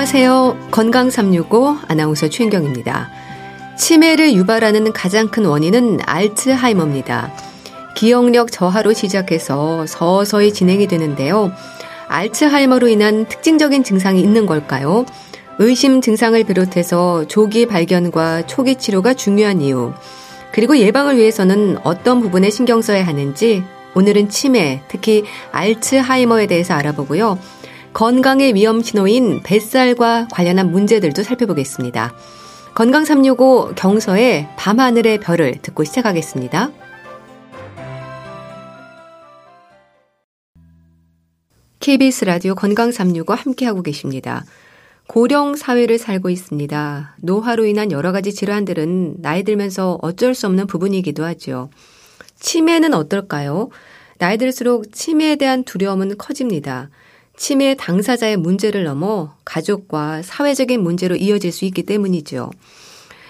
안녕하세요. 건강 365 아나운서 최인경입니다. 치매를 유발하는 가장 큰 원인은 알츠하이머입니다. 기억력 저하로 시작해서 서서히 진행이 되는데요. 알츠하이머로 인한 특징적인 증상이 있는 걸까요? 의심 증상을 비롯해서 조기 발견과 초기 치료가 중요한 이유, 그리고 예방을 위해서는 어떤 부분에 신경 써야 하는지 오늘은 치매, 특히 알츠하이머에 대해서 알아보고요. 건강의 위험 신호인 뱃살과 관련한 문제들도 살펴보겠습니다. 건강 365 경서의 밤하늘의 별을 듣고 시작하겠습니다. KBS 라디오 건강 365 함께하고 계십니다. 고령 사회를 살고 있습니다. 노화로 인한 여러 가지 질환들은 나이 들면서 어쩔 수 없는 부분이기도 하죠. 치매는 어떨까요? 나이 들수록 치매에 대한 두려움은 커집니다. 치매 당사자의 문제를 넘어 가족과 사회적인 문제로 이어질 수 있기 때문이죠.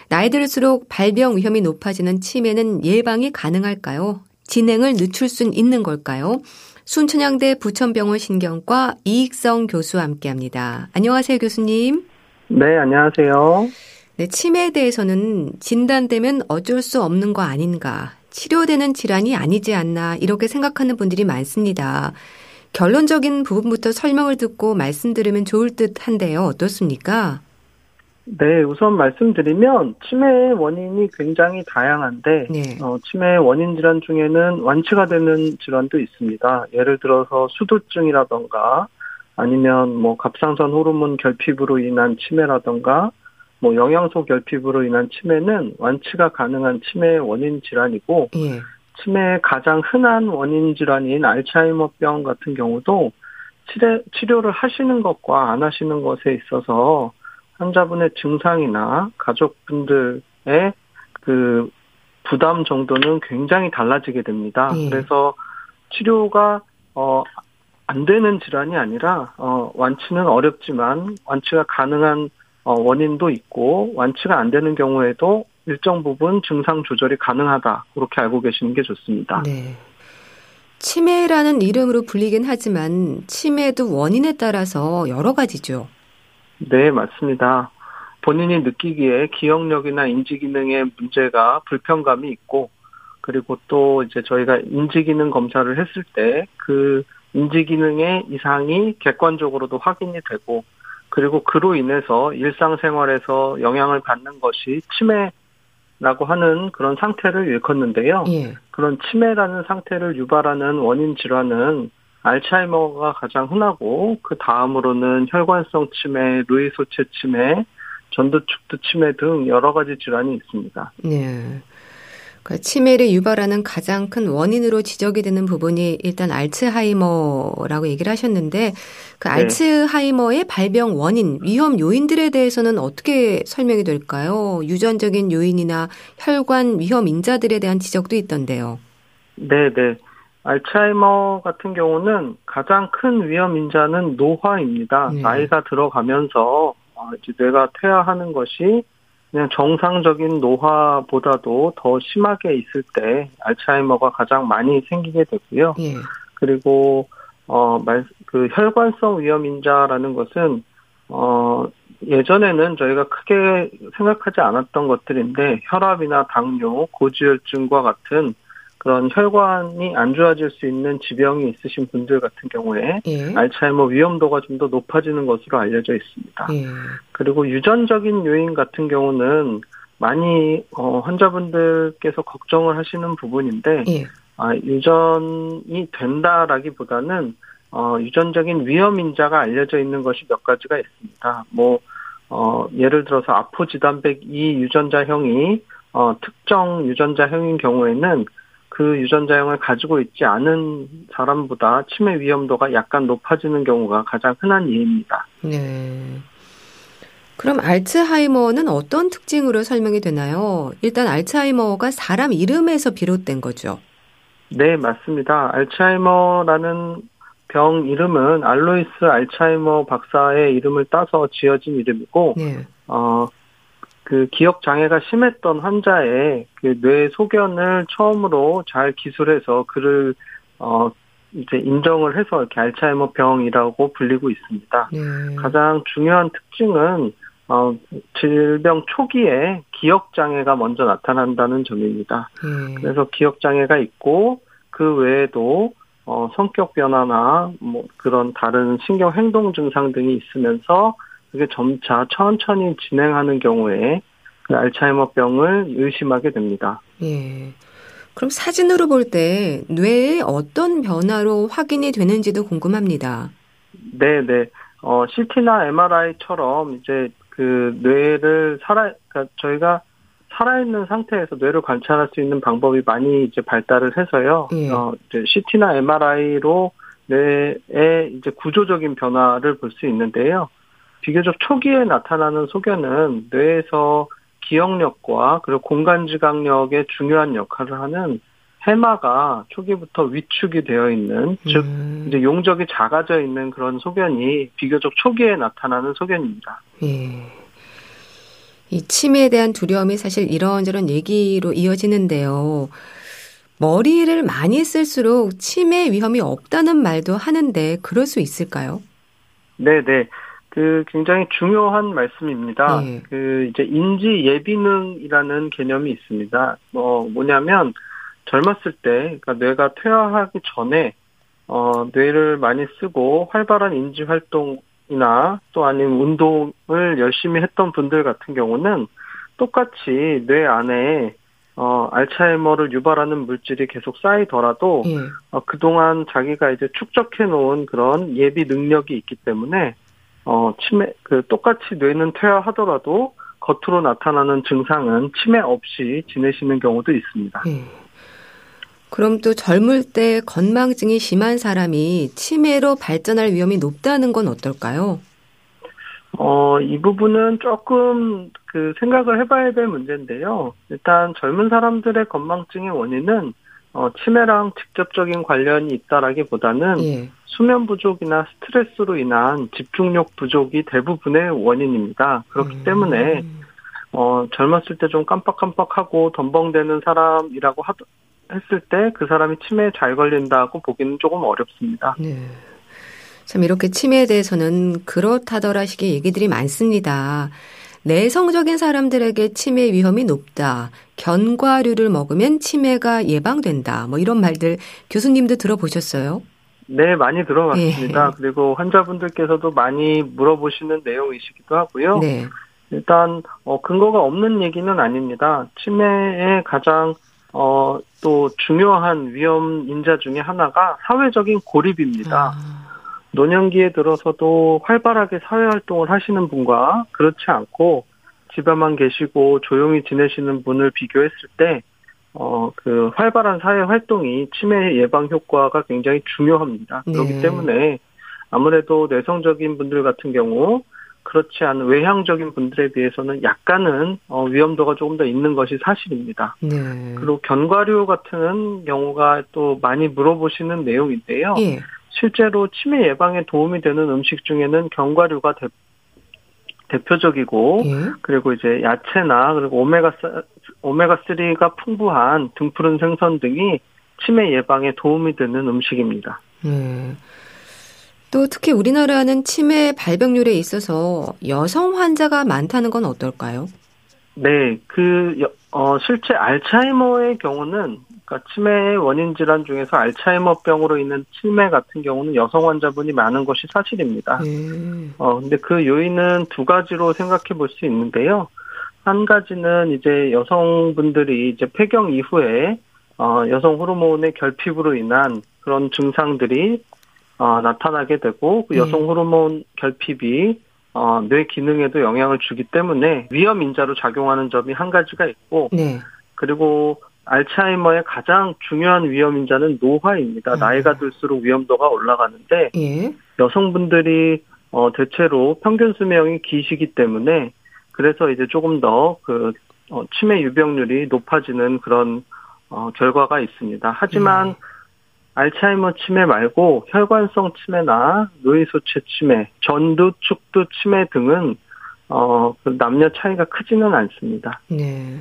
나이 들수록 발병 위험이 높아지는 치매는 예방이 가능할까요? 진행을 늦출 수 있는 걸까요? 순천향대 부천병원 신경과 이익성 교수와 함께 합니다. 안녕하세요, 교수님. 네, 안녕하세요. 네, 치매에 대해서는 진단되면 어쩔 수 없는 거 아닌가, 치료되는 질환이 아니지 않나, 이렇게 생각하는 분들이 많습니다. 결론적인 부분부터 설명을 듣고 말씀드리면 좋을 듯 한데요. 어떻습니까? 네, 우선 말씀드리면 치매의 원인이 굉장히 다양한데 네. 어, 치매 원인 질환 중에는 완치가 되는 질환도 있습니다. 예를 들어서 수두증이라던가 아니면 뭐 갑상선 호르몬 결핍으로 인한 치매라던가 뭐 영양소 결핍으로 인한 치매는 완치가 가능한 치매의 원인 질환이고 예. 치매의 가장 흔한 원인 질환인 알츠하이머병 같은 경우도 치료, 치료를 하시는 것과 안 하시는 것에 있어서 환자분의 증상이나 가족분들의 그 부담 정도는 굉장히 달라지게 됩니다. 예. 그래서 치료가 어, 안 되는 질환이 아니라 어, 완치는 어렵지만 완치가 가능한 어, 원인도 있고 완치가 안 되는 경우에도 일정 부분 증상 조절이 가능하다. 그렇게 알고 계시는 게 좋습니다. 네. 치매라는 이름으로 불리긴 하지만 치매도 원인에 따라서 여러 가지죠. 네, 맞습니다. 본인이 느끼기에 기억력이나 인지 기능에 문제가 불편감이 있고 그리고 또 이제 저희가 인지 기능 검사를 했을 때 그 인지 기능의 이상이 객관적으로도 확인이 되고 그리고 그로 인해서 일상생활에서 영향을 받는 것이 치매 라고 하는 그런 상태를 일컫는데요. 예. 그런 치매라는 상태를 유발하는 원인 질환은 알츠하이머가 가장 흔하고 그 다음으로는 혈관성 치매, 루이소체 치매, 전두축두 치매 등 여러 가지 질환이 있습니다. 네. 그 치매를 유발하는 가장 큰 원인으로 지적이 되는 부분이 일단 알츠하이머라고 얘기를 하셨는데 그 네. 알츠하이머의 발병 원인, 위험 요인들에 대해서는 어떻게 설명이 될까요? 유전적인 요인이나 혈관 위험 인자들에 대한 지적도 있던데요. 네, 네. 알츠하이머 같은 경우는 가장 큰 위험 인자는 노화입니다. 네. 나이가 들어가면서 어, 이제 뇌가 퇴화하는 것이 그냥 정상적인 노화보다도 더 심하게 있을 때 알츠하이머가 가장 많이 생기게 되고요. 예. 그리고 어말그 혈관성 위험 인자라는 것은 어 예전에는 저희가 크게 생각하지 않았던 것들인데 혈압이나 당뇨, 고지혈증과 같은 그런 혈관이 안 좋아질 수 있는 지병이 있으신 분들 같은 경우에 예. 알츠하이머 위험도가 좀 더 높아지는 것으로 알려져 있습니다. 예. 그리고 유전적인 요인 같은 경우는 많이 어, 환자분들께서 걱정을 하시는 부분인데 예. 아, 유전이 된다라기보다는 어, 유전적인 위험 인자가 알려져 있는 것이 몇 가지가 있습니다. 뭐 어, 예를 들어서 아포지단백 2 유전자형이 어, 특정 유전자형인 경우에는 그 유전자형을 가지고 있지 않은 사람보다 치매 위험도가 약간 높아지는 경우가 가장 흔한 예입니다. 네. 그럼 알츠하이머는 어떤 특징으로 설명이 되나요? 일단 알츠하이머가 사람 이름에서 비롯된 거죠. 네, 맞습니다. 알츠하이머라는 병 이름은 알로이스 알츠하이머 박사의 이름을 따서 지어진 이름이고, 네. 어, 그 기억 장애가 심했던 환자의 그 뇌 소견을 처음으로 잘 기술해서 그를 어 이제 인정을 해서 이렇게 알츠하이머 병이라고 불리고 있습니다. 네. 가장 중요한 특징은 어, 질병 초기에 기억 장애가 먼저 나타난다는 점입니다. 네. 그래서 기억 장애가 있고 그 외에도 어, 성격 변화나 뭐 그런 다른 신경 행동 증상 등이 있으면서 그게 점차 천천히 진행하는 경우에 그 알츠하이머병을 의심하게 됩니다. 예. 그럼 사진으로 볼 때 뇌에 어떤 변화로 확인이 되는지도 궁금합니다. 네, 네. 어, CT나 MRI처럼 이제 그 뇌를 살아, 그러니까 저희가 살아있는 상태에서 뇌를 관찰할 수 있는 방법이 많이 이제 발달을 해서요. 예. 어, 이제 CT나 MRI로 뇌의 이제 구조적인 변화를 볼 수 있는데요. 비교적 초기에 나타나는 소견은 뇌에서 기억력과 그리고 공간 지각력에 중요한 역할을 하는 해마가 초기부터 위축이 되어 있는 즉 음. 이제 용적이 작아져 있는 그런 소견이 비교적 초기에 나타나는 소견입니다. 예. 이 치매에 대한 두려움이 사실 이런저런 얘기로 이어지는데요. 머리를 많이 쓸수록 치매 위험이 없다는 말도 하는데 그럴 수 있을까요? 네, 네. 그 굉장히 중요한 말씀입니다. 네. 그 이제 인지 예비능이라는 개념이 있습니다. 뭐 뭐냐면 젊었을 때 그러니까 뇌가 퇴화하기 전에 어 뇌를 많이 쓰고 활발한 인지 활동이나 또 아니면 운동을 열심히 했던 분들 같은 경우는 똑같이 뇌 안에 어, 알츠하이머를 유발하는 물질이 계속 쌓이더라도, 예. 어, 그동안 자기가 이제 축적해 놓은 그런 예비 능력이 있기 때문에, 어, 치매, 그, 똑같이 뇌는 퇴화하더라도 겉으로 나타나는 증상은 치매 없이 지내시는 경우도 있습니다. 예. 그럼 또 젊을 때 건망증이 심한 사람이 치매로 발전할 위험이 높다는 건 어떨까요? 어, 이 부분은 조금 그 생각을 해봐야 될 문제인데요. 일단 젊은 사람들의 건망증의 원인은 어, 치매랑 직접적인 관련이 있다라기보다는 예. 수면 부족이나 스트레스로 인한 집중력 부족이 대부분의 원인입니다. 그렇기 음. 때문에 어, 젊었을 때 좀 깜빡깜빡하고 덤벙대는 사람이라고 하, 했을 때 그 사람이 치매에 잘 걸린다고 보기는 조금 어렵습니다. 네. 참 이렇게 치매에 대해서는 그렇다더라 식의 얘기들이 많습니다. 내성적인 사람들에게 치매 위험이 높다. 견과류를 먹으면 치매가 예방된다. 뭐 이런 말들 교수님도 들어보셨어요? 네, 많이 들어봤습니다. 네. 그리고 환자분들께서도 많이 물어보시는 내용이시기도 하고요. 네. 일단 어, 근거가 없는 얘기는 아닙니다. 치매의 가장 어, 또 중요한 위험 인자 중에 하나가 사회적인 고립입니다. 아. 노년기에 들어서도 활발하게 사회활동을 하시는 분과 그렇지 않고 집에만 계시고 조용히 지내시는 분을 비교했을 때, 어, 그 활발한 사회 활동이 치매 예방 효과가 굉장히 중요합니다. 네. 그렇기 때문에 아무래도 내성적인 분들 같은 경우 그렇지 않은 외향적인 분들에 비해서는 약간은 어, 위험도가 조금 더 있는 것이 사실입니다. 네. 그리고 견과류 같은 경우가 또 많이 물어보시는 내용인데요. 예. 실제로 치매 예방에 도움이 되는 음식 중에는 견과류가 대, 대표적이고 예. 그리고 이제 야채나 그리고 오메가 오메가 3가 풍부한 등푸른 생선 등이 치매 예방에 도움이 되는 음식입니다. 음. 또 특히 우리나라는 치매 발병률에 있어서 여성 환자가 많다는 건 어떨까요? 네, 그 어, 실제 알츠하이머의 경우는 그러니까 치매의 원인 질환 중에서 알츠하이머병으로 인한 치매 같은 경우는 여성 환자분이 많은 것이 사실입니다. 음. 어, 근데 그 요인은 두 가지로 생각해 볼 수 있는데요. 한 가지는 이제 여성분들이 이제 폐경 이후에 어, 여성 호르몬의 결핍으로 인한 그런 증상들이 어, 나타나게 되고 그 여성 네. 호르몬 결핍이 어, 뇌 기능에도 영향을 주기 때문에 위험 인자로 작용하는 점이 한 가지가 있고 네. 그리고 알츠하이머의 가장 중요한 위험 인자는 노화입니다. 음. 나이가 들수록 위험도가 올라가는데 예. 여성분들이 어, 대체로 평균 수명이 기시기 때문에 그래서 이제 조금 더그 어, 치매 유병률이 높아지는 그런 어, 결과가 있습니다. 하지만 음. 알츠하이머 치매 말고 혈관성 치매나 뇌소체 치매, 전두, 축두 치매 등은 어, 그 남녀 차이가 크지는 않습니다. 네.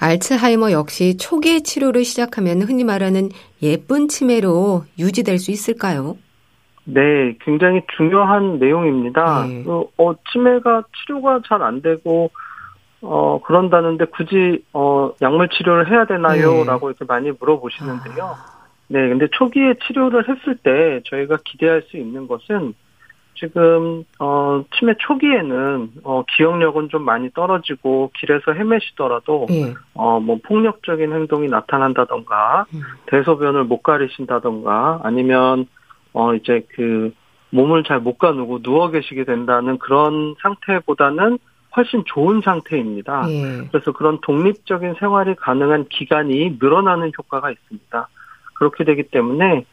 알츠하이머 역시 초기 치료를 시작하면 흔히 말하는 예쁜 치매로 유지될 수 있을까요? 네, 굉장히 중요한 내용입니다. 네. 그, 어, 치매가 치료가 잘 안 되고 어, 그런다는데 굳이, 어, 약물 치료를 해야 되나요? 네. 라고 이렇게 많이 물어보시는데요. 아. 네, 근데 초기에 치료를 했을 때 저희가 기대할 수 있는 것은 지금, 어, 치매 초기에는, 어, 기억력은 좀 많이 떨어지고 길에서 헤매시더라도, 네. 어, 뭐 폭력적인 행동이 나타난다던가, 음. 대소변을 못 가리신다던가, 아니면, 어, 이제 그, 몸을 잘 못 가누고 누워 계시게 된다는 그런 상태보다는 훨씬 좋은 상태입니다. 예. 그래서 그런 독립적인 생활이 가능한 기간이 늘어나는 효과가 있습니다. 그렇게 되기 때문에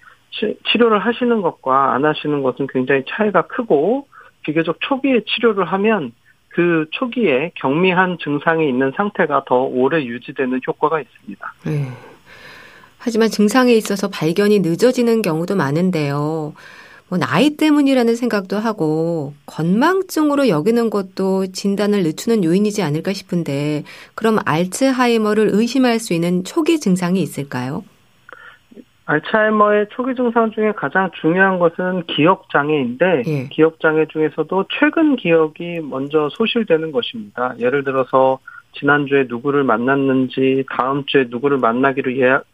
치료를 하시는 것과 안 하시는 것은 굉장히 차이가 크고 비교적 초기에 치료를 하면 그 초기에 경미한 증상이 있는 상태가 더 오래 유지되는 효과가 있습니다. 네. 하지만 증상에 있어서 발견이 늦어지는 경우도 많은데요. 뭐 나이 때문이라는 생각도 하고 건망증으로 여기는 것도 진단을 늦추는 요인이지 않을까 싶은데 그럼 알츠하이머를 의심할 수 있는 초기 증상이 있을까요? 알츠하이머의 초기 증상 중에 가장 중요한 것은 기억 장애인데 예. 기억 장애 중에서도 최근 기억이 먼저 소실되는 것입니다. 예를 들어서 지난주에 누구를 만났는지 다음 주에 누구를 만나기로 예약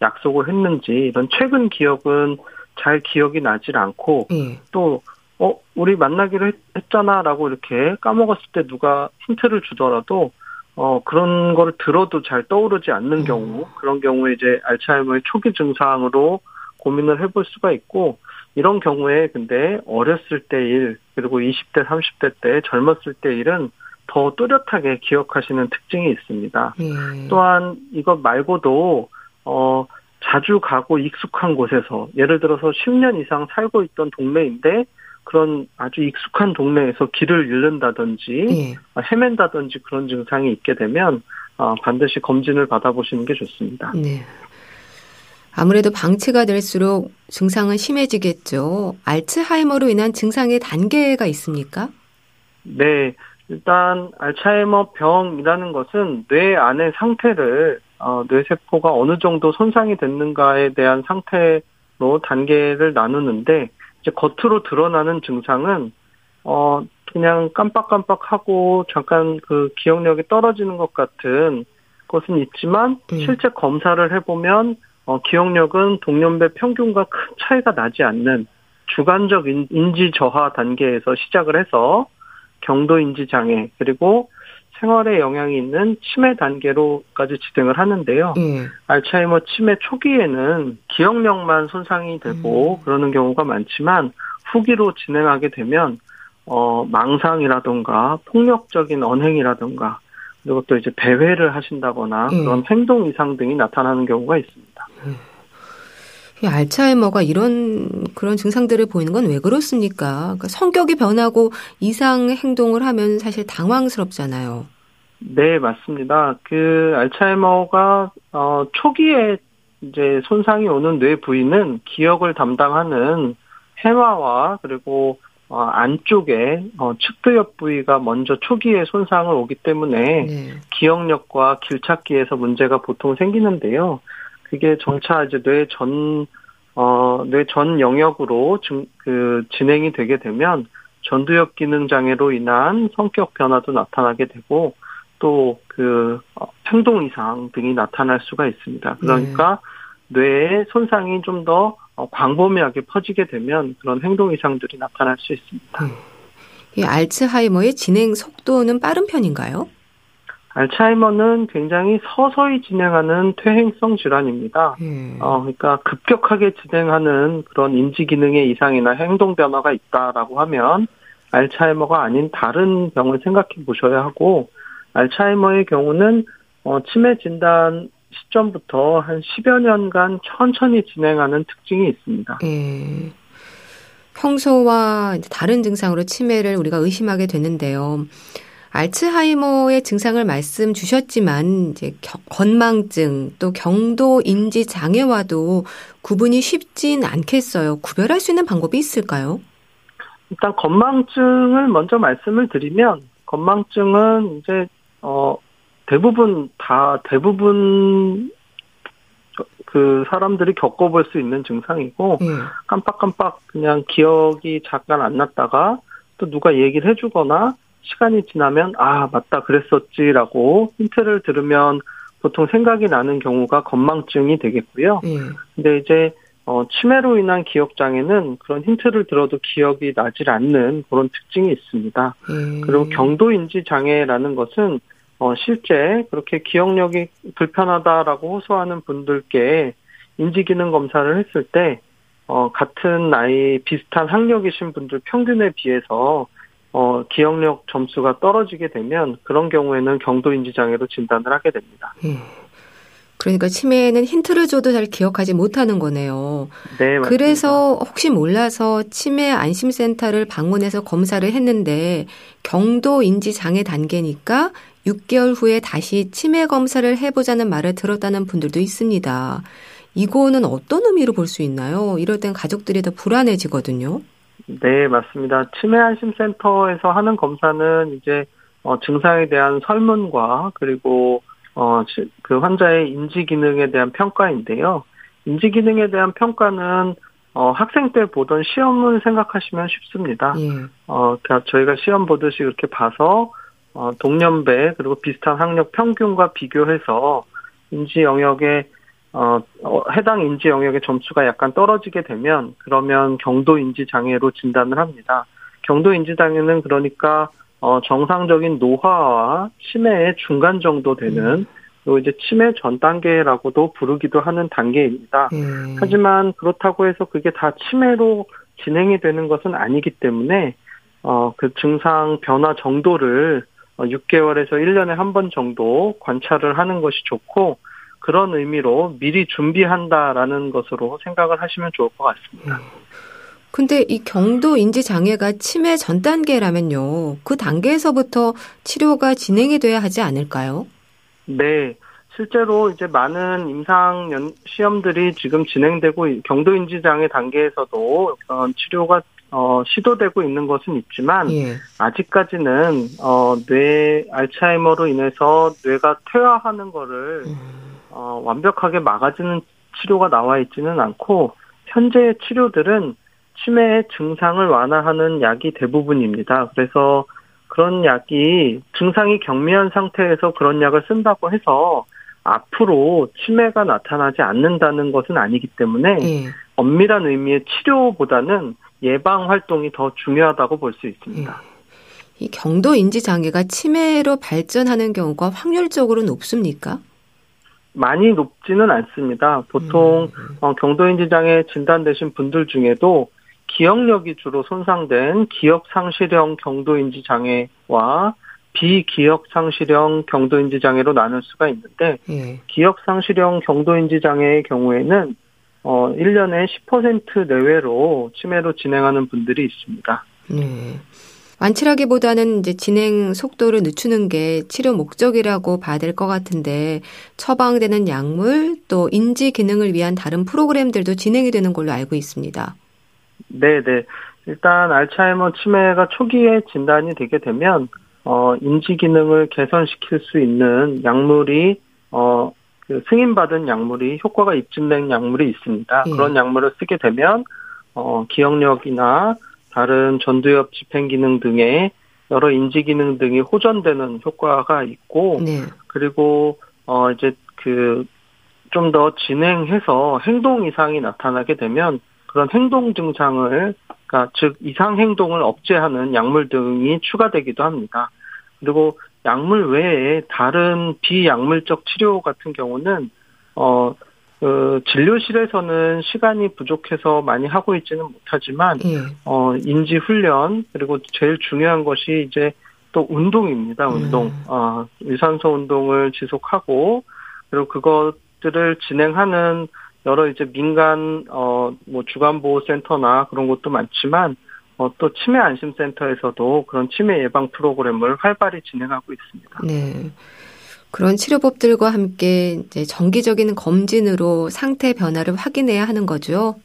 약속을 했는지 이런 최근 기억은 잘 기억이 나질 않고 예. 또 어, 우리 만나기로 했, 잖아 라고 이렇게 까먹었을 때 누가 힌트를 주더라도 어, 그런 거를 들어도 잘 떠오르지 않는 음. 경우, 그런 경우에 이제 알츠하이머의 초기 증상으로 고민을 해볼 수가 있고, 이런 경우에 근데 어렸을 때 일, 그리고 20대, 30대 때 젊었을 때 일은 더 또렷하게 기억하시는 특징이 있습니다. 음. 또한 이것 말고도, 어, 자주 가고 익숙한 곳에서 예를 들어서 10년 이상 살고 있던 동네인데 그런 아주 익숙한 동네에서 길을 잃는다든지 예. 헤맨다든지 그런 증상이 있게 되면 어, 반드시 검진을 받아보시는 게 좋습니다. 네. 아무래도 방치가 될수록 증상은 심해지겠죠. 알츠하이머로 인한 증상의 단계가 있습니까? 네. 일단 알츠하이머 병이라는 것은 뇌 안의 상태를 어, 뇌세포가 어느 정도 손상이 됐는가에 대한 상태로 단계를 나누는데 이제 겉으로 드러나는 증상은 어 그냥 깜빡깜빡하고 잠깐 그 기억력이 떨어지는 것 같은 것은 있지만 음. 실제 검사를 해보면 어 기억력은 동년배 평균과 큰 차이가 나지 않는 주관적 인지 저하 단계에서 시작을 해서 경도 인지 장애 그리고 생활에 영향이 있는 치매 단계로까지 진행을 하는데요. 예. 알츠하이머 치매 초기에는 기억력만 손상이 되고 음. 그러는 경우가 많지만 후기로 진행하게 되면 어 망상이라던가 폭력적인 언행이라던가 그리고 또 이제 배회를 하신다거나 예. 그런 행동 이상 등이 나타나는 경우가 있습니다. 음. 알츠하이머가 이런 그런 증상들을 보이는 건 왜 그렇습니까? 그러니까 성격이 변하고 이상 행동을 하면 사실 당황스럽잖아요. 네, 맞습니다. 그 알츠하이머가 어 초기에 이제 손상이 오는 뇌 부위는 기억을 담당하는 해마와 그리고 어, 안쪽에 어, 측두엽 부위가 먼저 초기에 손상을 오기 때문에 네. 기억력과 길찾기에서 문제가 보통 생기는데요. 그게 점차 이제 뇌 전 어, 뇌 전 영역으로 중, 그, 진행이 되게 되면 전두엽 기능 장애로 인한 성격 변화도 나타나게 되고 또그 어, 행동 이상 등이 나타날 수가 있습니다. 그러니까 네. 뇌의 손상이 좀더 어, 광범위하게 퍼지게 되면 그런 행동 이상들이 나타날 수 있습니다. 음. 이 알츠하이머의 진행 속도는 빠른 편인가요? 알츠하이머는 굉장히 서서히 진행하는 퇴행성 질환입니다. 음. 어, 그러니까 급격하게 진행하는 그런 인지 기능의 이상이나 행동 변화가 있다라고 하면 알츠하이머가 아닌 다른 병을 생각해 보셔야 하고 알츠하이머의 경우는 어, 치매 진단 시점부터 한 10여 년간 천천히 진행하는 특징이 있습니다. 예. 평소와 다른 증상으로 치매를 우리가 의심하게 되는데요. 알츠하이머의 증상을 말씀 주셨지만 이제 건망증 또 경도 인지 장애와도 구분이 쉽진 않겠어요. 구별할 수 있는 방법이 있을까요? 일단 건망증을 먼저 말씀을 드리면 건망증은 이제 어 대부분 다 대부분 그 사람들이 겪어볼 수 있는 증상이고 예. 깜빡깜빡 그냥 기억이 잠깐 안 났다가 또 누가 얘기를 해주거나 시간이 지나면 아 맞다 그랬었지라고 힌트를 들으면 보통 생각이 나는 경우가 건망증이 되겠고요. 예. 근데 이제 어, 치매로 인한 기억 장애는 그런 힌트를 들어도 기억이 나질 않는 그런 특징이 있습니다. 음. 그리고 경도 인지 장애라는 것은 어, 실제 그렇게 기억력이 불편하다라고 호소하는 분들께 인지 기능 검사를 했을 때 어, 같은 나이 비슷한 학력이신 분들 평균에 비해서 어, 기억력 점수가 떨어지게 되면 그런 경우에는 경도 인지 장애로 진단을 하게 됩니다. 음. 그러니까 치매는 힌트를 줘도 잘 기억하지 못하는 거네요. 네, 맞습니다. 그래서 혹시 몰라서 치매 안심센터를 방문해서 검사를 했는데 경도 인지 장애 단계니까 6개월 후에 다시 치매 검사를 해보자는 말을 들었다는 분들도 있습니다. 이거는 어떤 의미로 볼 수 있나요? 이럴 땐 가족들이 더 불안해지거든요. 네, 맞습니다. 치매 안심센터에서 하는 검사는 이제 어, 증상에 대한 설문과 그리고 어, 그 환자의 인지 기능에 대한 평가인데요. 인지 기능에 대한 평가는 어, 학생 때 보던 시험을 생각하시면 쉽습니다. 예. 어, 그러니까 저희가 시험 보듯이 그렇게 봐서 어, 동년배 그리고 비슷한 학력 평균과 비교해서 인지 영역에 어, 어, 해당 인지 영역의 점수가 약간 떨어지게 되면 그러면 경도 인지 장애로 진단을 합니다. 경도 인지 장애는 그러니까 어, 정상적인 노화와 치매의 중간 정도 되는 음. 그리고 이제 치매 전 단계라고도 부르기도 하는 단계입니다. 음. 하지만 그렇다고 해서 그게 다 치매로 진행이 되는 것은 아니기 때문에 어, 그 증상 변화 정도를 6개월에서 어, 1년에 한 번 정도 관찰을 하는 것이 좋고 그런 의미로 미리 준비한다라는 것으로 생각을 하시면 좋을 것 같습니다. 음. 근데 이 경도 인지 장애가 치매 전 단계라면요. 그 단계에서부터 치료가 진행이 돼야 하지 않을까요? 네. 실제로 이제 많은 임상 시험들이 지금 진행되고 경도 인지 장애 단계에서도 어, 치료가 어, 시도되고 있는 것은 있지만 예. 아직까지는 어, 뇌 알츠하이머로 인해서 뇌가 퇴화하는 거를 음. 어, 완벽하게 막아주는 치료가 나와 있지는 않고 현재의 치료들은 치매의 증상을 완화하는 약이 대부분입니다. 그래서 그런 약이 증상이 경미한 상태에서 그런 약을 쓴다고 해서 앞으로 치매가 나타나지 않는다는 것은 아니기 때문에 예. 엄밀한 의미의 치료보다는 예방 활동이 더 중요하다고 볼 수 있습니다. 예. 이 경도 인지 장애가 치매로 발전하는 경우가 확률적으로 높습니까? 많이 높지는 않습니다. 보통 음. 어, 경도 인지 장애 진단되신 분들 중에도 기억력이 주로 손상된 기억 상실형 경도인지 장애와 비기억 상실형 경도인지 장애로 나눌 수가 있는데 예. 기억 상실형 경도인지 장애의 경우에는 어 1년에 10% 내외로 치매로 진행하는 분들이 있습니다. 네. 완치라기보다는 이제 진행 속도를 늦추는 게 치료 목적이라고 봐야 될 것 같은데 처방되는 약물 또 인지 기능을 위한 다른 프로그램들도 진행이 되는 걸로 알고 있습니다. 네, 네. 일단 알츠하이머 치매가 초기에 진단이 되게 되면 어 인지 기능을 개선시킬 수 있는 약물이 어 그 승인받은 약물이 효과가 입증된 약물이 있습니다. 예. 그런 약물을 쓰게 되면 어 기억력이나 다른 전두엽 집행 기능 등의 여러 인지 기능 등이 호전되는 효과가 있고 네. 그리고 어 이제 그 좀 더 진행해서 행동 이상이 나타나게 되면 그런 행동 증상을 그러니까 즉 이상 행동을 억제하는 약물 등이 추가되기도 합니다. 그리고 약물 외에 다른 비약물적 치료 같은 경우는 어, 그 진료실에서는 시간이 부족해서 많이 하고 있지는 못하지만 예. 어, 인지 훈련 그리고 제일 중요한 것이 이제 또 운동입니다. 운동. 음. 어, 유산소 운동을 지속하고 그리고 그것들을 진행하는 여러 이제 민간 어 뭐 주간 보호 센터나 그런 곳도 많지만 어, 또 치매 안심센터에서도 그런 치매 예방 프로그램을 활발히 진행하고 있습니다. 네. 그런 치료법들과 함께 이제 정기적인 검진으로 상태 변화를 확인해야 하는 거죠.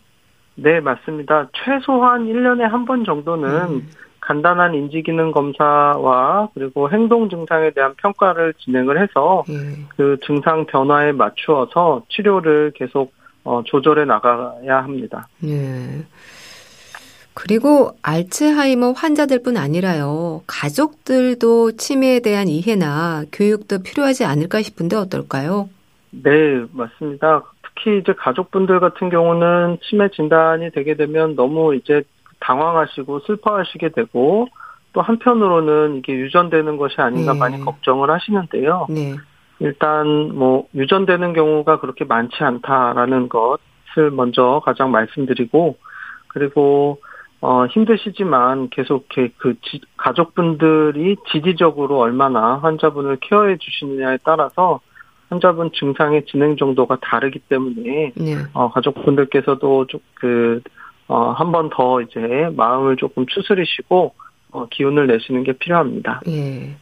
네, 맞습니다. 최소한 1년에 한 번 정도는 음. 간단한 인지기능 검사와 그리고 행동 증상에 대한 평가를 진행을 해서 예. 그 증상 변화에 맞추어서 치료를 계속 어, 조절해 나가야 합니다. 예. 그리고 알츠하이머 환자들뿐 아니라요. 가족들도 치매에 대한 이해나 교육도 필요하지 않을까 싶은데 어떨까요? 네, 맞습니다. 특히 이제 가족분들 같은 경우는 치매 진단이 되게 되면 너무 이제 당황하시고 슬퍼하시게 되고 또 한편으로는 이게 유전되는 것이 아닌가 네. 많이 걱정을 하시는데요. 네. 일단 뭐 유전되는 경우가 그렇게 많지 않다라는 것을 먼저 가장 말씀드리고 그리고 어 힘드시지만 계속 그 지, 가족분들이 지지적으로 얼마나 환자분을 케어해 주시느냐에 따라서 환자분 증상의 진행 정도가 다르기 때문에 네. 어 가족분들께서도 좀그 어, 한 번 더 이제 마음을 조금 추스리시고 어, 기운을 내시는 게 필요합니다. 예.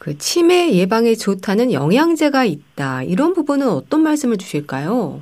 그 치매 예방에 좋다는 영양제가 있다. 이런 부분은 어떤 말씀을 주실까요?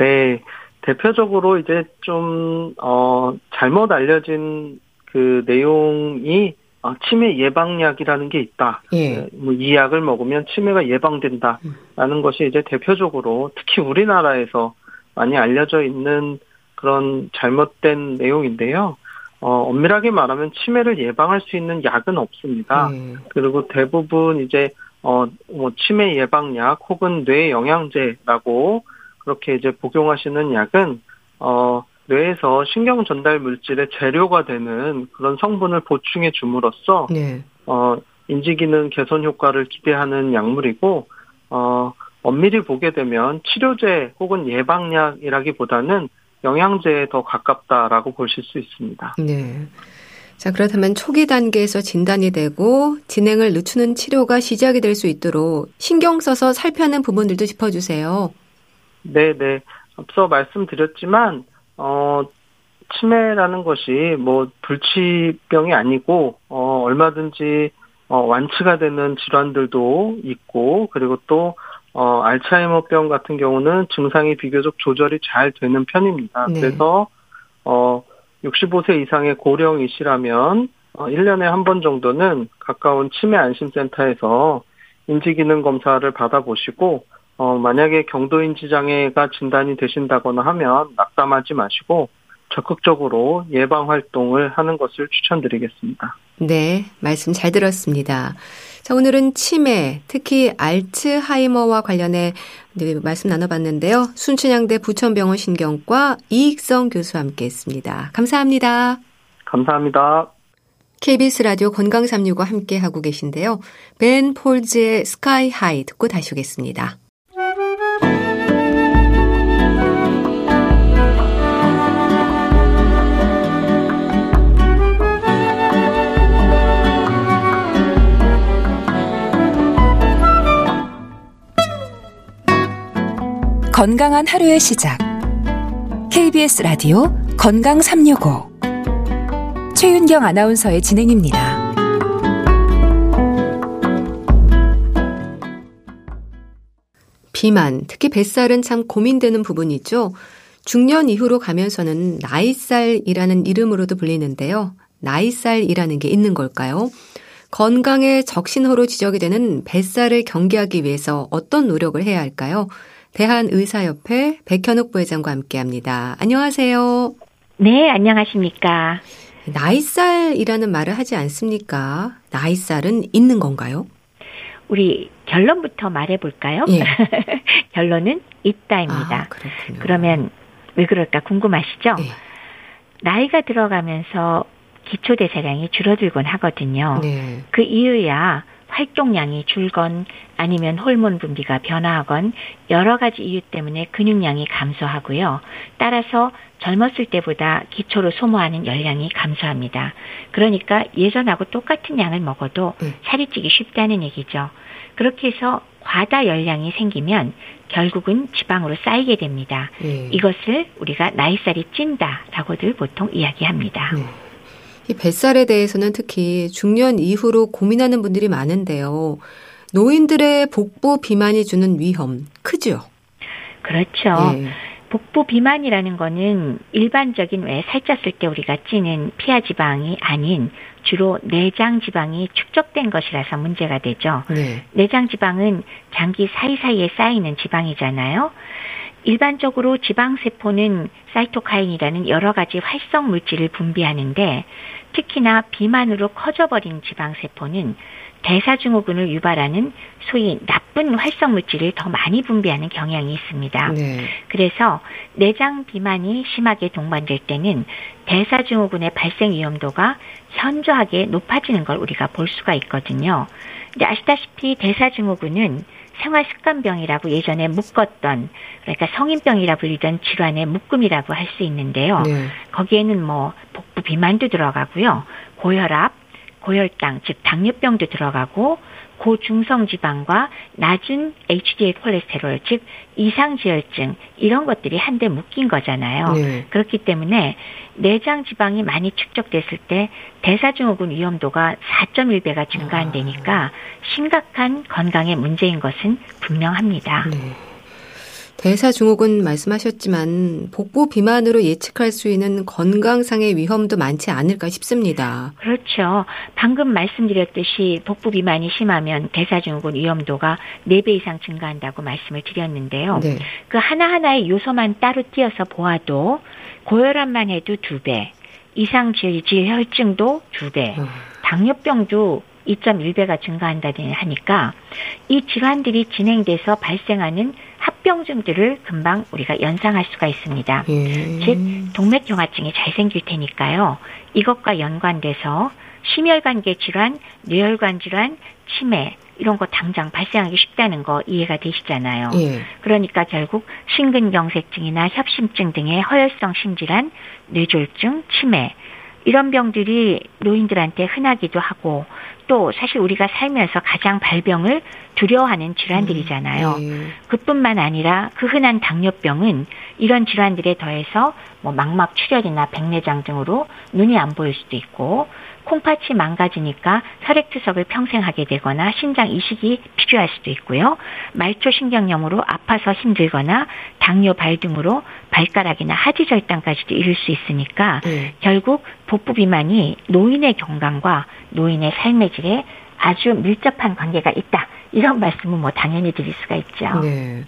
네. 대표적으로 이제 좀, 어, 잘못 알려진 그 내용이 어, 치매 예방약이라는 게 있다. 예. 네, 뭐이 약을 먹으면 치매가 예방된다라는 음. 것이 이제 대표적으로 특히 우리나라에서 많이 알려져 있는 그런 잘못된 내용인데요. 어, 엄밀하게 말하면 치매를 예방할 수 있는 약은 없습니다. 음. 그리고 대부분 이제 어, 뭐 치매 예방약 혹은 뇌 영양제라고 그렇게 이제 복용하시는 약은 어, 뇌에서 신경 전달 물질의 재료가 되는 그런 성분을 보충해 줌으로써 네. 어, 인지 기능 개선 효과를 기대하는 약물이고 어, 엄밀히 보게 되면 치료제 혹은 예방약이라기보다는 영양제에 더 가깝다라고 보실 수 있습니다. 네. 자, 그렇다면 초기 단계에서 진단이 되고 진행을 늦추는 치료가 시작이 될 수 있도록 신경 써서 살펴는 부분들도 짚어주세요. 네, 네. 앞서 말씀드렸지만, 어, 치매라는 것이 뭐 불치병이 아니고, 어, 얼마든지 어, 완치가 되는 질환들도 있고, 그리고 또 어, 알츠하이머병 같은 경우는 증상이 비교적 조절이 잘 되는 편입니다. 네. 그래서, 어, 65세 이상의 고령이시라면, 어, 1년에 한 번 정도는 가까운 치매 안심센터에서 인지기능 검사를 받아보시고, 어, 만약에 경도인지 장애가 진단이 되신다거나 하면 낙담하지 마시고, 적극적으로 예방 활동을 하는 것을 추천드리겠습니다. 네, 말씀 잘 들었습니다. 자, 오늘은 치매, 특히 알츠하이머와 관련해 네, 말씀 나눠봤는데요. 순춘향대 부천병원 신경과 이익성 교수와 함께 했습니다. 감사합니다. 감사합니다. KBS 라디오 건강 365 함께 하고 계신데요. 벤 폴즈의 스카이 하이 듣고 다시 오겠습니다. 건강한 하루의 시작. KBS 라디오 건강 365. 최윤경 아나운서의 진행입니다. 비만, 특히 뱃살은 참 고민되는 부분이죠. 중년 이후로 가면서는 나이살이라는 이름으로도 불리는데요. 나이살이라는 게 있는 걸까요? 건강의 적신호로 지적이 되는 뱃살을 경계하기 위해서 어떤 노력을 해야 할까요? 대한의사협회 백현욱 부회장과 함께 합니다. 안녕하세요. 네, 안녕하십니까. 나이살이라는 말을 하지 않습니까? 나이살은 있는 건가요? 우리 결론부터 말해 볼까요? 예. 결론은 있다입니다. 아, 그러면 왜 그럴까 궁금하시죠? 예. 나이가 들어가면서 기초 대사량이 줄어들곤 하거든요. 네. 그 이유야 활동량이 줄건 아니면 호르몬 분비가 변화하건 여러 가지 이유 때문에 근육량이 감소하고요. 따라서 젊었을 때보다 기초로 소모하는 열량이 감소합니다. 그러니까 예전하고 똑같은 양을 먹어도 네. 살이 찌기 쉽다는 얘기죠. 그렇게 해서 과다 열량이 생기면 결국은 지방으로 쌓이게 됩니다. 네. 이것을 우리가 나이살이 찐다라고들 보통 이야기합니다. 네. 이 뱃살에 대해서는 특히 중년 이후로 고민하는 분들이 많은데요. 노인들의 복부 비만이 주는 위험 크죠? 그렇죠. 예. 복부 비만이라는 거는 일반적인 왜 살쪘을 때 우리가 찌는 피하 지방이 아닌 주로 내장 지방이 축적된 것이라서 문제가 되죠. 네. 내장 지방은 장기 사이사이에 쌓이는 지방이잖아요. 일반적으로 지방세포는 사이토카인이라는 여러 가지 활성 물질을 분비하는데 특히나 비만으로 커져버린 지방세포는 대사증후군을 유발하는 소위 나쁜 활성 물질을 더 많이 분비하는 경향이 있습니다. 네. 그래서 내장 비만이 심하게 동반될 때는 대사증후군의 발생 위험도가 현저하게 높아지는 걸 우리가 볼 수가 있거든요. 근데 아시다시피 대사증후군은 생활 습관병이라고 예전에 묶었던 그러니까 성인병이라 불리던 질환의 묶음이라고 할 수 있는데요. 네. 거기에는 뭐 복부 비만도 들어가고요. 고혈압, 고혈당, 즉 당뇨병도 들어가고 고중성 지방과 낮은 HDL 콜레스테롤, 즉 이상지혈증 이런 것들이 한데 묶인 거잖아요. 네. 그렇기 때문에 내장 지방이 많이 축적됐을 때 대사증후군 위험도가 4.1배가 증가한다니까 심각한 건강에 문제인 것은 분명합니다. 네. 대사증후군 말씀하셨지만 복부 비만으로 예측할 수 있는 건강상의 위험도 많지 않을까 싶습니다. 그렇죠. 방금 말씀드렸듯이 복부 비만이 심하면 대사증후군 위험도가 4배 이상 증가한다고 말씀을 드렸는데요. 네. 그 하나하나의 요소만 따로 띄어서 보아도 고혈압만 해도 2배, 이상지혈증도 2배, 음. 당뇨병도 2.1배가 증가한다니 하니까 이 질환들이 진행돼서 발생하는 합병증들을 금방 우리가 연상할 수가 있습니다. 예. 즉 동맥경화증이 잘 생길 테니까요. 이것과 연관돼서 심혈관계 질환, 뇌혈관 질환, 치매 이런 거 당장 발생하기 쉽다는 거 이해가 되시잖아요. 예. 그러니까 결국 심근경색증이나 협심증 등의 허혈성 심질환, 뇌졸중, 치매 이런 병들이 노인들한테 흔하기도 하고 또 사실 우리가 살면서 가장 발병을 두려워하는 질환들이잖아요. 음, 네. 그뿐만 아니라 그 흔한 당뇨병은 이런 질환들에 더해서 뭐 망막 출혈이나 백내장 등으로 눈이 안 보일 수도 있고 콩팥이 망가지니까 혈액투석을 평생 하게 되거나 신장 이식이 필요할 수도 있고요. 말초 신경염으로 아파서 힘들거나 당뇨 발 등으로 발가락이나 하지 절단까지도 이룰 수 있으니까 네. 결국 복부 비만이 노인의 건강과 노인의 삶의 질에 아주 밀접한 관계가 있다. 이런 말씀은 뭐 당연히 드릴 수가 있죠. 네.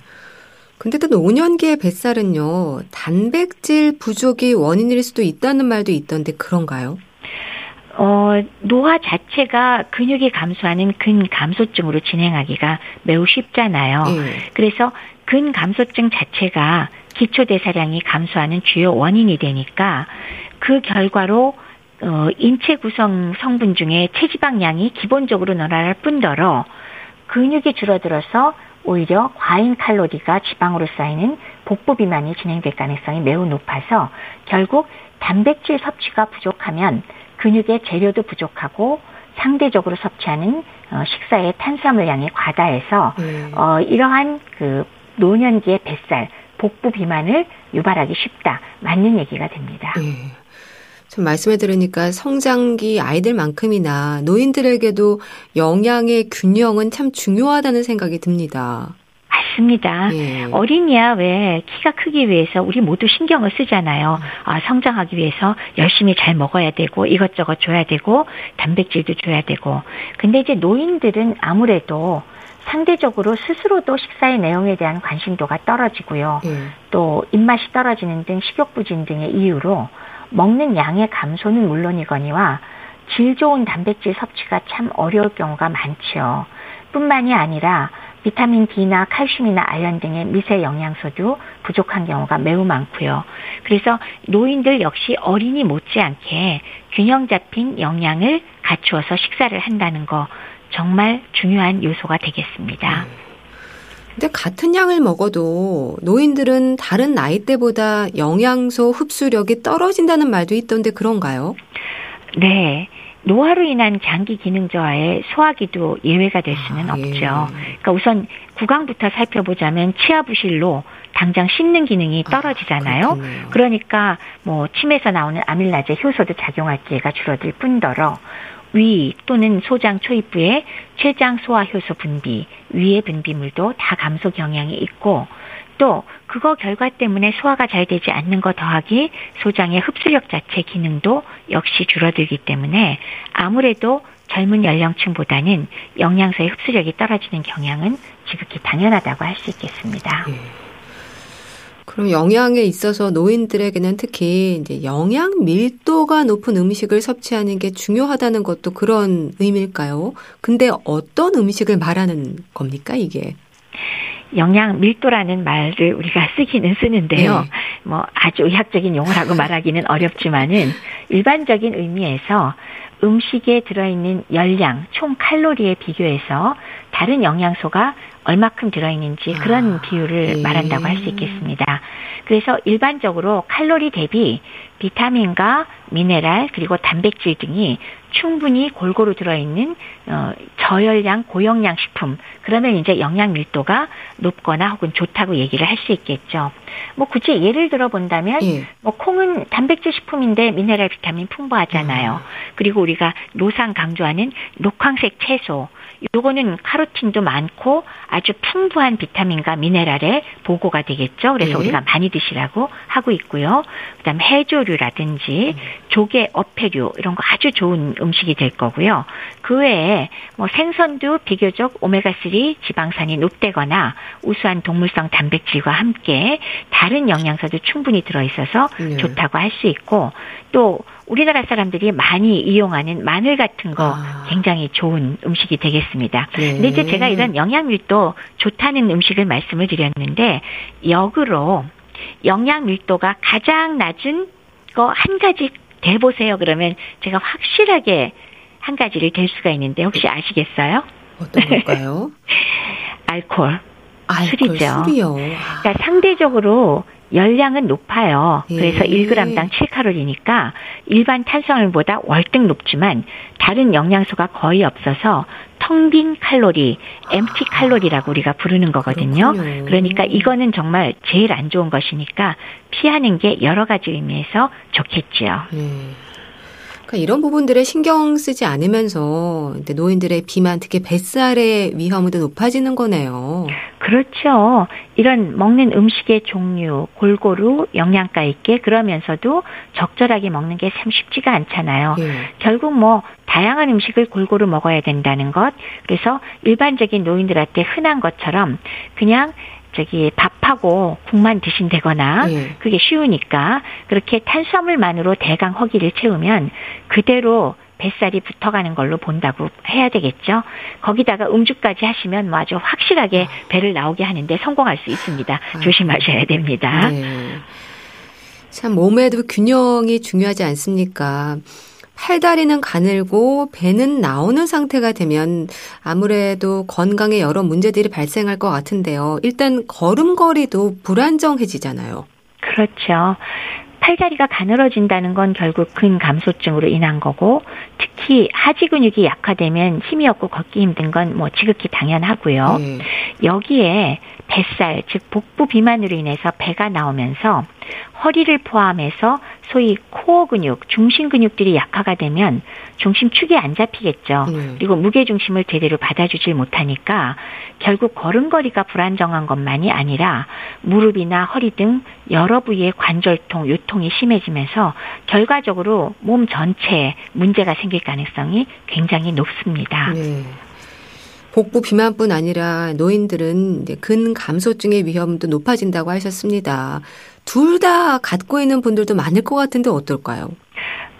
근데 또 노년기의 뱃살은요, 단백질 부족이 원인일 수도 있다는 말도 있던데 그런가요? 어, 노화 자체가 근육이 감소하는 근감소증으로 진행하기가 매우 쉽잖아요. 네. 그래서 근감소증 자체가 기초대사량이 감소하는 주요 원인이 되니까 그 결과로 어, 인체 구성 성분 중에 체지방량이 기본적으로 늘어날 뿐더러 근육이 줄어들어서 오히려 과잉 칼로리가 지방으로 쌓이는 복부 비만이 진행될 가능성이 매우 높아서 결국 단백질 섭취가 부족하면 근육의 재료도 부족하고 상대적으로 섭취하는 어, 식사의 탄수화물량이 과다해서 음. 어, 이러한 그 노년기의 뱃살, 복부 비만을 유발하기 쉽다. 맞는 얘기가 됩니다. 음. 좀 말씀해 들으니까 성장기 아이들만큼이나 노인들에게도 영양의 균형은 참 중요하다는 생각이 듭니다. 맞습니다. 예. 어린이야 왜 키가 크기 위해서 우리 모두 신경을 쓰잖아요. 아, 성장하기 위해서 열심히 잘 먹어야 되고 이것저것 줘야 되고 단백질도 줘야 되고. 근데 이제 노인들은 아무래도 상대적으로 스스로도 식사의 내용에 대한 관심도가 떨어지고요. 예. 또 입맛이 떨어지는 등 식욕 부진 등의 이유로 먹는 양의 감소는 물론이거니와 질 좋은 단백질 섭취가 참 어려울 경우가 많죠. 뿐만이 아니라 비타민 D나 칼슘이나 아연 등의 미세 영양소도 부족한 경우가 매우 많고요. 그래서 노인들 역시 어린이 못지않게 균형 잡힌 영양을 갖추어서 식사를 한다는 거 정말 중요한 요소가 되겠습니다. 음. 근데 같은 양을 먹어도 노인들은 다른 나이대보다 영양소 흡수력이 떨어진다는 말도 있던데 그런가요? 네. 노화로 인한 장기 기능 저하에 소화기도 예외가 될 수는 아, 예. 없죠. 그러니까 우선 구강부터 살펴보자면 치아 부실로 당장 씹는 기능이 아, 떨어지잖아요. 아, 그러니까 뭐 침에서 나오는 아밀라제 효소도 작용할 기회가 줄어들 뿐더러 위 또는 소장 초입부의 췌장 소화 효소 분비, 위의 분비물도 다 감소 경향이 있고 또 그거 결과 때문에 소화가 잘 되지 않는 거 더하기 소장의 흡수력 자체 기능도 역시 줄어들기 때문에 아무래도 젊은 연령층보다는 영양소의 흡수력이 떨어지는 경향은 지극히 당연하다고 할 수 있겠습니다. 예. 그럼 영양에 있어서 노인들에게는 특히 이제 영양 밀도가 높은 음식을 섭취하는 게 중요하다는 것도 그런 의미일까요? 근데 어떤 음식을 말하는 겁니까, 이게? 영양 밀도라는 말을 우리가 쓰기는 쓰는데요. 네. 뭐 아주 의학적인 용어라고 말하기는 어렵지만은 일반적인 의미에서 음식에 들어있는 열량, 총 칼로리에 비교해서 다른 영양소가 얼마큼 들어있는지 그런 아, 비율을 예. 말한다고 할 수 있겠습니다. 그래서 일반적으로 칼로리 대비 비타민과 미네랄 그리고 단백질 등이 충분히 골고루 들어있는 어, 저열량 고영양 식품 그러면 이제 영양 밀도가 높거나 혹은 좋다고 얘기를 할 수 있겠죠. 뭐 굳이 예를 들어 본다면 예. 뭐 콩은 단백질 식품인데 미네랄 비타민 풍부하잖아요. 음. 그리고 우리가 노상 강조하는 녹황색 채소 요거는 카로틴도 많고 아주 풍부한 비타민과 미네랄의 보고가 되겠죠. 그래서 네. 우리가 많이 드시라고 하고 있고요. 그다음 해조류라든지 조개, 어패류 이런 거 아주 좋은 음식이 될 거고요. 그 외에 뭐 생선도 비교적 오메가3 지방산이 높대거나 우수한 동물성 단백질과 함께 다른 영양소도 충분히 들어 있어서 네. 좋다고 할 수 있고 또 우리나라 사람들이 많이 이용하는 마늘 같은 거 아. 굉장히 좋은 음식이 되겠습니다. 네. 근데 이제 제가 이런 영양밀도 좋다는 음식을 말씀을 드렸는데 역으로 영양밀도가 가장 낮은 거 한 가지 대보세요. 그러면 제가 확실하게 한 가지를 될 수가 있는데 혹시 아시겠어요? 어떤 걸까요? 알콜. 알콜 술이죠. 술이요. 그러니까 상대적으로 열량은 높아요. 그래서 예. 1g당 7칼로리니까 일반 탄수화물보다 월등 높지만 다른 영양소가 거의 없어서 텅빈 칼로리, MT 아. 칼로리라고 우리가 부르는 거거든요. 그렇군요. 그러니까 이거는 정말 제일 안 좋은 것이니까 피하는 게 여러 가지 의미에서 좋겠지요. 예. 그러니까 이런 부분들에 신경 쓰지 않으면서 노인들의 비만 특히 뱃살의 위험은 더 높아지는 거네요. 그렇죠. 이런 먹는 음식의 종류 골고루 영양가 있게 그러면서도 적절하게 먹는 게 참 쉽지가 않잖아요. 예. 결국 뭐 다양한 음식을 골고루 먹어야 된다는 것. 그래서 일반적인 노인들한테 흔한 것처럼 그냥 저기 밥하고 국만 드신다거나 예. 그게 쉬우니까 그렇게 탄수화물만으로 대강 허기를 채우면 그대로 뱃살이 붙어가는 걸로 본다고 해야 되겠죠. 거기다가 음주까지 하시면 뭐 아주 확실하게 아. 배를 나오게 하는데 성공할 수 있습니다. 아. 조심하셔야 됩니다. 네. 참 몸에도 균형이 중요하지 않습니까? 팔다리는 가늘고 배는 나오는 상태가 되면 아무래도 건강에 여러 문제들이 발생할 것 같은데요. 일단 걸음걸이도 불안정해지잖아요. 그렇죠. 팔다리가 가늘어진다는 건 결국 근 감소증으로 인한 거고 특히 하지 근육이 약화되면 힘이 없고 걷기 힘든 건 뭐 지극히 당연하고요. 네. 여기에 뱃살, 즉 복부 비만으로 인해서 배가 나오면서 허리를 포함해서 소위 코어 근육, 중심 근육들이 약화가 되면 중심 축이 안 잡히겠죠. 음. 그리고 무게 중심을 제대로 받아주질 못하니까 결국 걸음걸이가 불안정한 것만이 아니라 무릎이나 허리 등 여러 부위의 관절통, 요통이 심해지면서 결과적으로 몸 전체에 문제가 생길 가능성이 굉장히 높습니다. 네. 복부 비만뿐 아니라 노인들은 근감소증의 위험도 높아진다고 하셨습니다. 둘 다 갖고 있는 분들도 많을 것 같은데 어떨까요?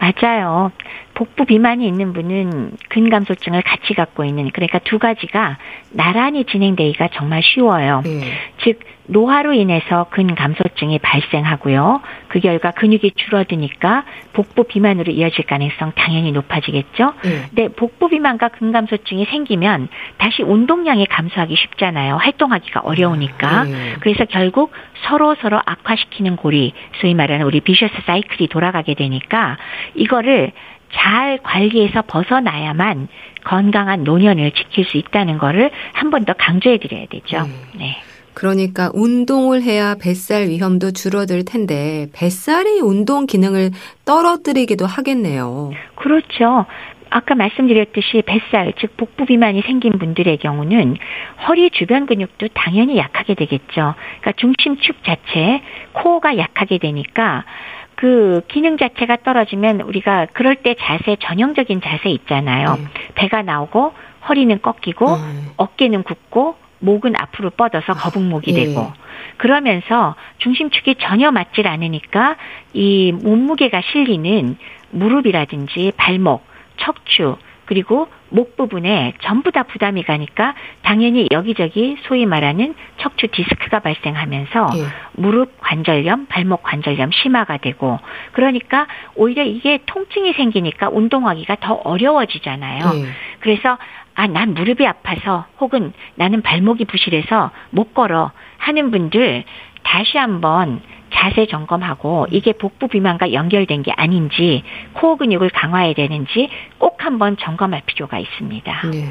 맞아요. 복부 비만이 있는 분은 근감소증을 같이 갖고 있는 그러니까 두 가지가 나란히 진행되기가 정말 쉬워요. 네. 즉 노화로 인해서 근감소증이 발생하고요. 그 결과 근육이 줄어드니까 복부 비만으로 이어질 가능성 당연히 높아지겠죠. 네. 근데 복부 비만과 근감소증이 생기면 다시 운동량이 감소하기 쉽잖아요. 활동하기가 어려우니까. 네. 그래서 결국 서로 서로 악화시키는 고리, 소위 말하는 우리 비셔스 사이클이 돌아가게 되니까 이거를 잘 관리해서 벗어나야만 건강한 노년을 지킬 수 있다는 거를 한 번 더 강조해 드려야 되죠. 음. 네. 그러니까 운동을 해야 뱃살 위험도 줄어들 텐데 뱃살이 운동 기능을 떨어뜨리기도 하겠네요. 그렇죠. 아까 말씀드렸듯이 뱃살, 즉 복부 비만이 생긴 분들의 경우는 허리 주변 근육도 당연히 약하게 되겠죠. 그러니까 중심축 자체, 코어가 약하게 되니까 그 기능 자체가 떨어지면 우리가 그럴 때 자세 전형적인 자세 있잖아요. 음. 배가 나오고 허리는 꺾이고 음. 어깨는 굽고 목은 앞으로 뻗어서 아, 거북목이 아, 되고 그러면서 중심축이 전혀 맞질 않으니까 이 몸무게가 실리는 무릎이라든지 발목, 척추 그리고 목 부분에 전부 다 부담이 가니까 당연히 여기저기 소위 말하는 척추 디스크가 발생하면서 예. 무릎 관절염, 발목 관절염 심화가 되고 그러니까 오히려 이게 통증이 생기니까 운동하기가 더 어려워지잖아요. 예. 그래서 아, 난 무릎이 아파서 혹은 나는 발목이 부실해서 못 걸어 하는 분들 다시 한번 자세 점검하고 이게 복부 비만과 연결된 게 아닌지 코어 근육을 강화해야 되는지 꼭 한번 점검할 필요가 있습니다. 네.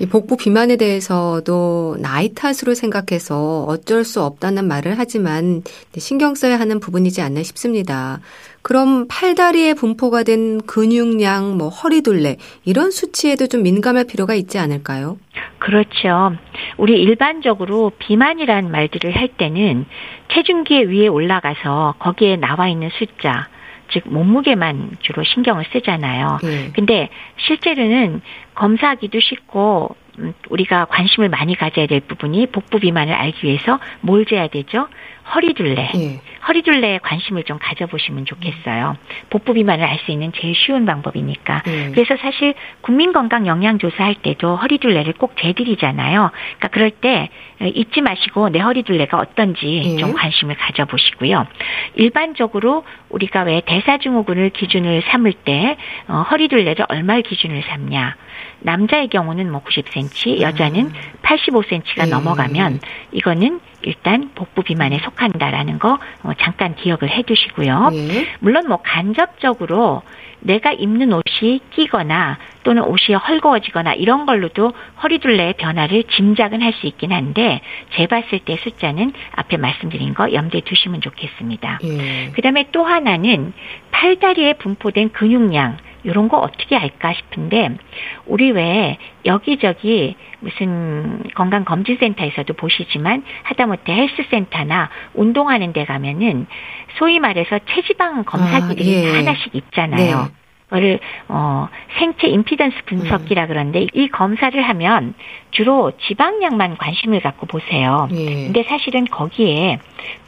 이 복부 비만에 대해서도 나이 탓으로 생각해서 어쩔 수 없다는 말을 하지만 신경 써야 하는 부분이지 않나 싶습니다. 그럼 팔다리에 분포가 된 근육량, 뭐 허리둘레 이런 수치에도 좀 민감할 필요가 있지 않을까요? 그렇죠. 우리 일반적으로 비만이란 말들을 할 때는 체중계 위에 올라가서 거기에 나와 있는 숫자, 즉 몸무게만 주로 신경을 쓰잖아요. 네. 근데 실제로는 검사하기도 쉽고 음, 우리가 관심을 많이 가져야 될 부분이 복부 비만을 알기 위해서 뭘 재야 되죠? 허리둘레. 예. 허리둘레에 관심을 좀 가져보시면 좋겠어요. 복부 비만을 알 수 있는 제일 쉬운 방법이니까. 예. 그래서 사실 국민건강 영양조사 할 때도 허리둘레를 꼭 재드리잖아요. 그러니까 그럴 때 잊지 마시고 내 허리둘레가 어떤지 예. 좀 관심을 가져보시고요. 일반적으로 우리가 왜 대사증후군을 기준을 삼을 때 어, 허리둘레를 얼마를 기준을 삼냐. 남자의 경우는 뭐 90cm, 여자는 85cm가 음. 넘어가면 이거는 일단 복부 비만에 속한다라는 거 어, 잠깐 기억을 해 두시고요. 네. 물론 뭐 간접적으로 내가 입는 옷이 끼거나 또는 옷이 헐거워지거나 이런 걸로도 허리둘레의 변화를 짐작은 할 수 있긴 한데 재봤을 때 숫자는 앞에 말씀드린 거 염두에 두시면 좋겠습니다. 네. 그다음에 또 하나는 팔다리에 분포된 근육량 이런 거 어떻게 알까 싶은데 우리 왜 여기저기 무슨 건강검진센터에서도 보시지만 하다못해 헬스센터나 운동하는 데 가면은 소위 말해서 체지방 검사기들이 아, 예. 하나씩 있잖아요. 네. 그거를 어 생체 임피던스 분석기라 음. 그러는데 이 검사를 하면 주로 지방량만 관심을 갖고 보세요. 예. 근데 사실은 거기에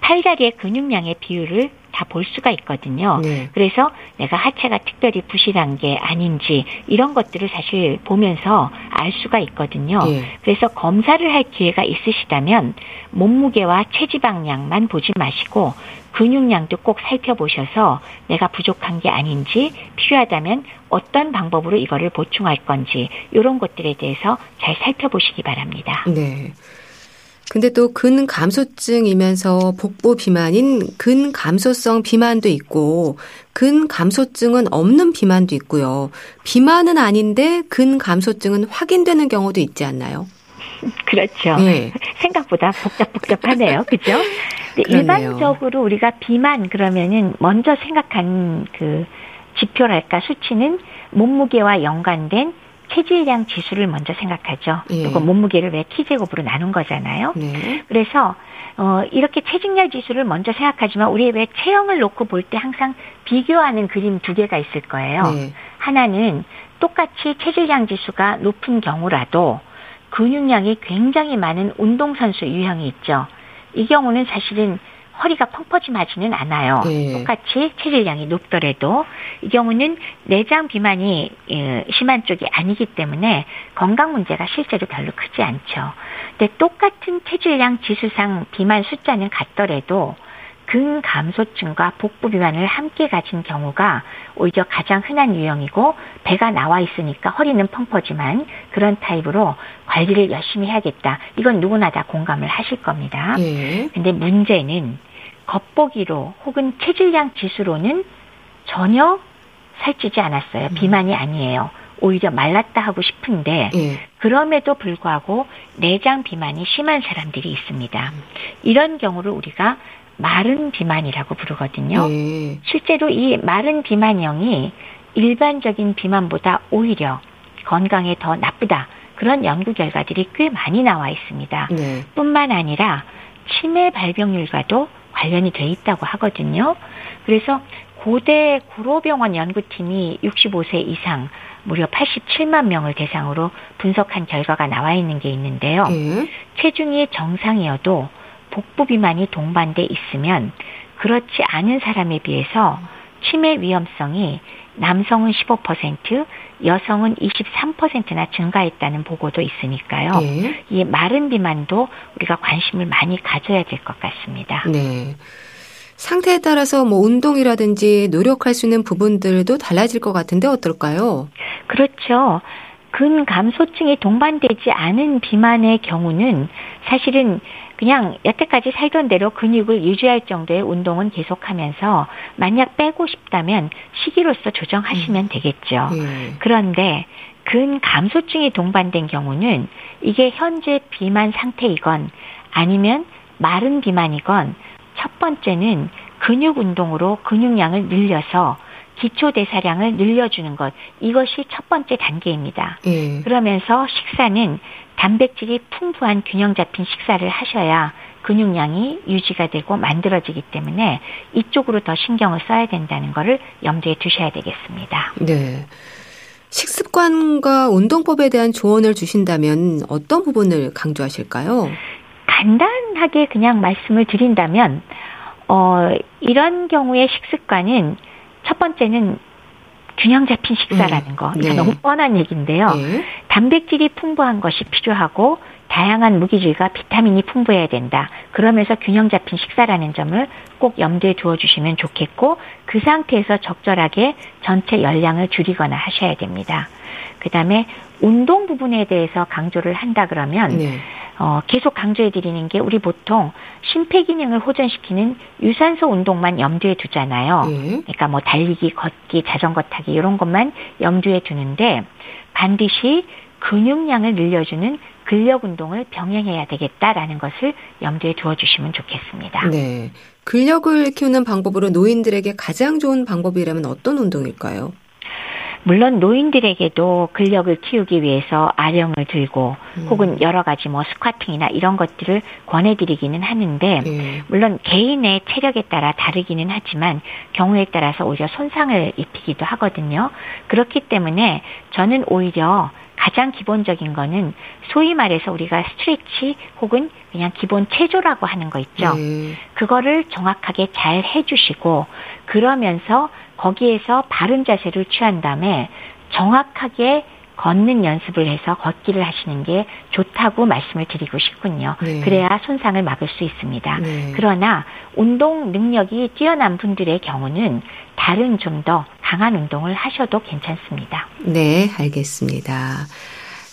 팔다리의 근육량의 비율을 다 볼 수가 있거든요. 네. 그래서 내가 하체가 특별히 부실한 게 아닌지 이런 것들을 사실 보면서 알 수가 있거든요. 예. 그래서 검사를 할 기회가 있으시다면 몸무게와 체지방량만 보지 마시고 근육량도 꼭 살펴보셔서 내가 부족한 게 아닌지 필요하다면 어떤 방법으로 이거를 보충할 건지 이런 것들에 대해서 잘 살펴보시기 바랍니다. 네. 근데 또 근감소증이면서 복부 비만인 근감소성 비만도 있고 근감소증은 없는 비만도 있고요. 비만은 아닌데 근감소증은 확인되는 경우도 있지 않나요? 그렇죠. 네. 생각보다 복잡복잡하네요. 그죠? 일반적으로 우리가 비만 그러면은 먼저 생각한 그 지표랄까 수치는 몸무게와 연관된 체질량 지수를 먼저 생각하죠. 예. 그리고 몸무게를 왜 키제곱으로 나눈 거잖아요. 네. 그래서 어 이렇게 체질량 지수를 먼저 생각하지만 우리 왜 체형을 놓고 볼 때 항상 비교하는 그림 두 개가 있을 거예요. 네. 하나는 똑같이 체질량 지수가 높은 경우라도 근육량이 굉장히 많은 운동선수 유형이 있죠. 이 경우는 사실은 허리가 펑퍼짐하지는 않아요. 네. 똑같이 체질량이 높더라도 이 경우는 내장 비만이 예, 심한 쪽이 아니기 때문에 건강 문제가 실제로 별로 크지 않죠. 근데 똑같은 체질량 지수상 비만 숫자는 같더라도 근감소증과 복부 비만을 함께 가진 경우가 오히려 가장 흔한 유형이고 배가 나와 있으니까 허리는 펑퍼지만 그런 타입으로 관리를 열심히 해야겠다. 이건 누구나 다 공감을 하실 겁니다. 예. 근데 문제는 겉보기로 혹은 체질량 지수로는 전혀 살찌지 않았어요. 음. 비만이 아니에요. 오히려 말랐다 하고 싶은데 예. 그럼에도 불구하고 내장 비만이 심한 사람들이 있습니다. 음. 이런 경우를 우리가 마른 비만이라고 부르거든요. 네. 실제로 이 마른 비만형이 일반적인 비만보다 오히려 건강에 더 나쁘다. 그런 연구 결과들이 꽤 많이 나와 있습니다. 네. 뿐만 아니라 치매 발병률과도 관련이 돼 있다고 하거든요. 그래서 고대 구로병원 연구팀이 65세 이상 무려 87만 명을 대상으로 분석한 결과가 나와 있는 게 있는데요. 네. 체중이 정상이어도 복부 비만이 동반돼 있으면 그렇지 않은 사람에 비해서 치매 위험성이 남성은 15%, 여성은 23%나 증가했다는 보고도 있으니까요. 네. 이 마른 비만도 우리가 관심을 많이 가져야 될 것 같습니다. 네. 상태에 따라서 뭐 운동이라든지 노력할 수 있는 부분들도 달라질 것 같은데 어떨까요? 그렇죠. 근 감소증이 동반되지 않은 비만의 경우는 사실은 그냥 여태까지 살던 대로 근육을 유지할 정도의 운동은 계속하면서 만약 빼고 싶다면 시기로서 조정하시면 음. 되겠죠. 네. 그런데 근 감소증이 동반된 경우는 이게 현재 비만 상태이건 아니면 마른 비만이건 첫 번째는 근육 운동으로 근육량을 늘려서 기초 대사량을 늘려주는 것 이것이 첫 번째 단계입니다. 예. 그러면서 식사는 단백질이 풍부한 균형 잡힌 식사를 하셔야 근육량이 유지가 되고 만들어지기 때문에 이쪽으로 더 신경을 써야 된다는 것을 염두에 두셔야 되겠습니다. 네. 식습관과 운동법에 대한 조언을 주신다면 어떤 부분을 강조하실까요? 간단하게 그냥 말씀을 드린다면 어, 이런 경우의 식습관은 첫 번째는 균형 잡힌 식사라는 음, 거. 이거 네. 너무 뻔한 얘기인데요. 네. 단백질이 풍부한 것이 필요하고 다양한 무기질과 비타민이 풍부해야 된다. 그러면서 균형 잡힌 식사라는 점을 꼭 염두에 두어 주시면 좋겠고 그 상태에서 적절하게 전체 열량을 줄이거나 하셔야 됩니다. 그다음에 운동 부분에 대해서 강조를 한다 그러면 네. 어, 계속 강조해 드리는 게 우리 보통 심폐 기능을 호전시키는 유산소 운동만 염두에 두잖아요. 네. 그러니까 뭐 달리기, 걷기, 자전거 타기 이런 것만 염두에 두는데 반드시 근육량을 늘려주는 근력 운동을 병행해야 되겠다라는 것을 염두에 두어 주시면 좋겠습니다. 네. 근력을 키우는 방법으로 노인들에게 가장 좋은 방법이라면 어떤 운동일까요? 물론 노인들에게도 근력을 키우기 위해서 아령을 들고 음. 혹은 여러 가지 뭐 스쿼팅이나 이런 것들을 권해드리기는 하는데 네. 물론 개인의 체력에 따라 다르기는 하지만 경우에 따라서 오히려 손상을 입히기도 하거든요. 그렇기 때문에 저는 오히려 가장 기본적인 거는 소위 말해서 우리가 스트레치 혹은 그냥 기본 체조라고 하는 거 있죠. 네. 그거를 정확하게 잘 해주시고 그러면서 거기에서 바른 자세를 취한 다음에 정확하게 걷는 연습을 해서 걷기를 하시는 게 좋다고 말씀을 드리고 싶군요. 네. 그래야 손상을 막을 수 있습니다. 네. 그러나 운동 능력이 뛰어난 분들의 경우는 다른 좀 더 강한 운동을 하셔도 괜찮습니다. 네, 알겠습니다.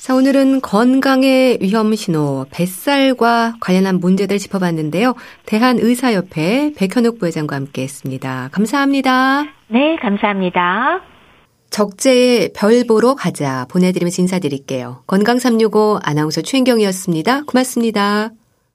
자, 오늘은 건강의 위험 신호, 뱃살과 관련한 문제들 짚어봤는데요. 대한의사협회 백현욱 부회장과 함께 했습니다. 감사합니다. 네, 감사합니다. 적재의 별 보러 가자 보내드리면서 인사드릴게요. 건강365 아나운서 최인경이었습니다. 고맙습니다.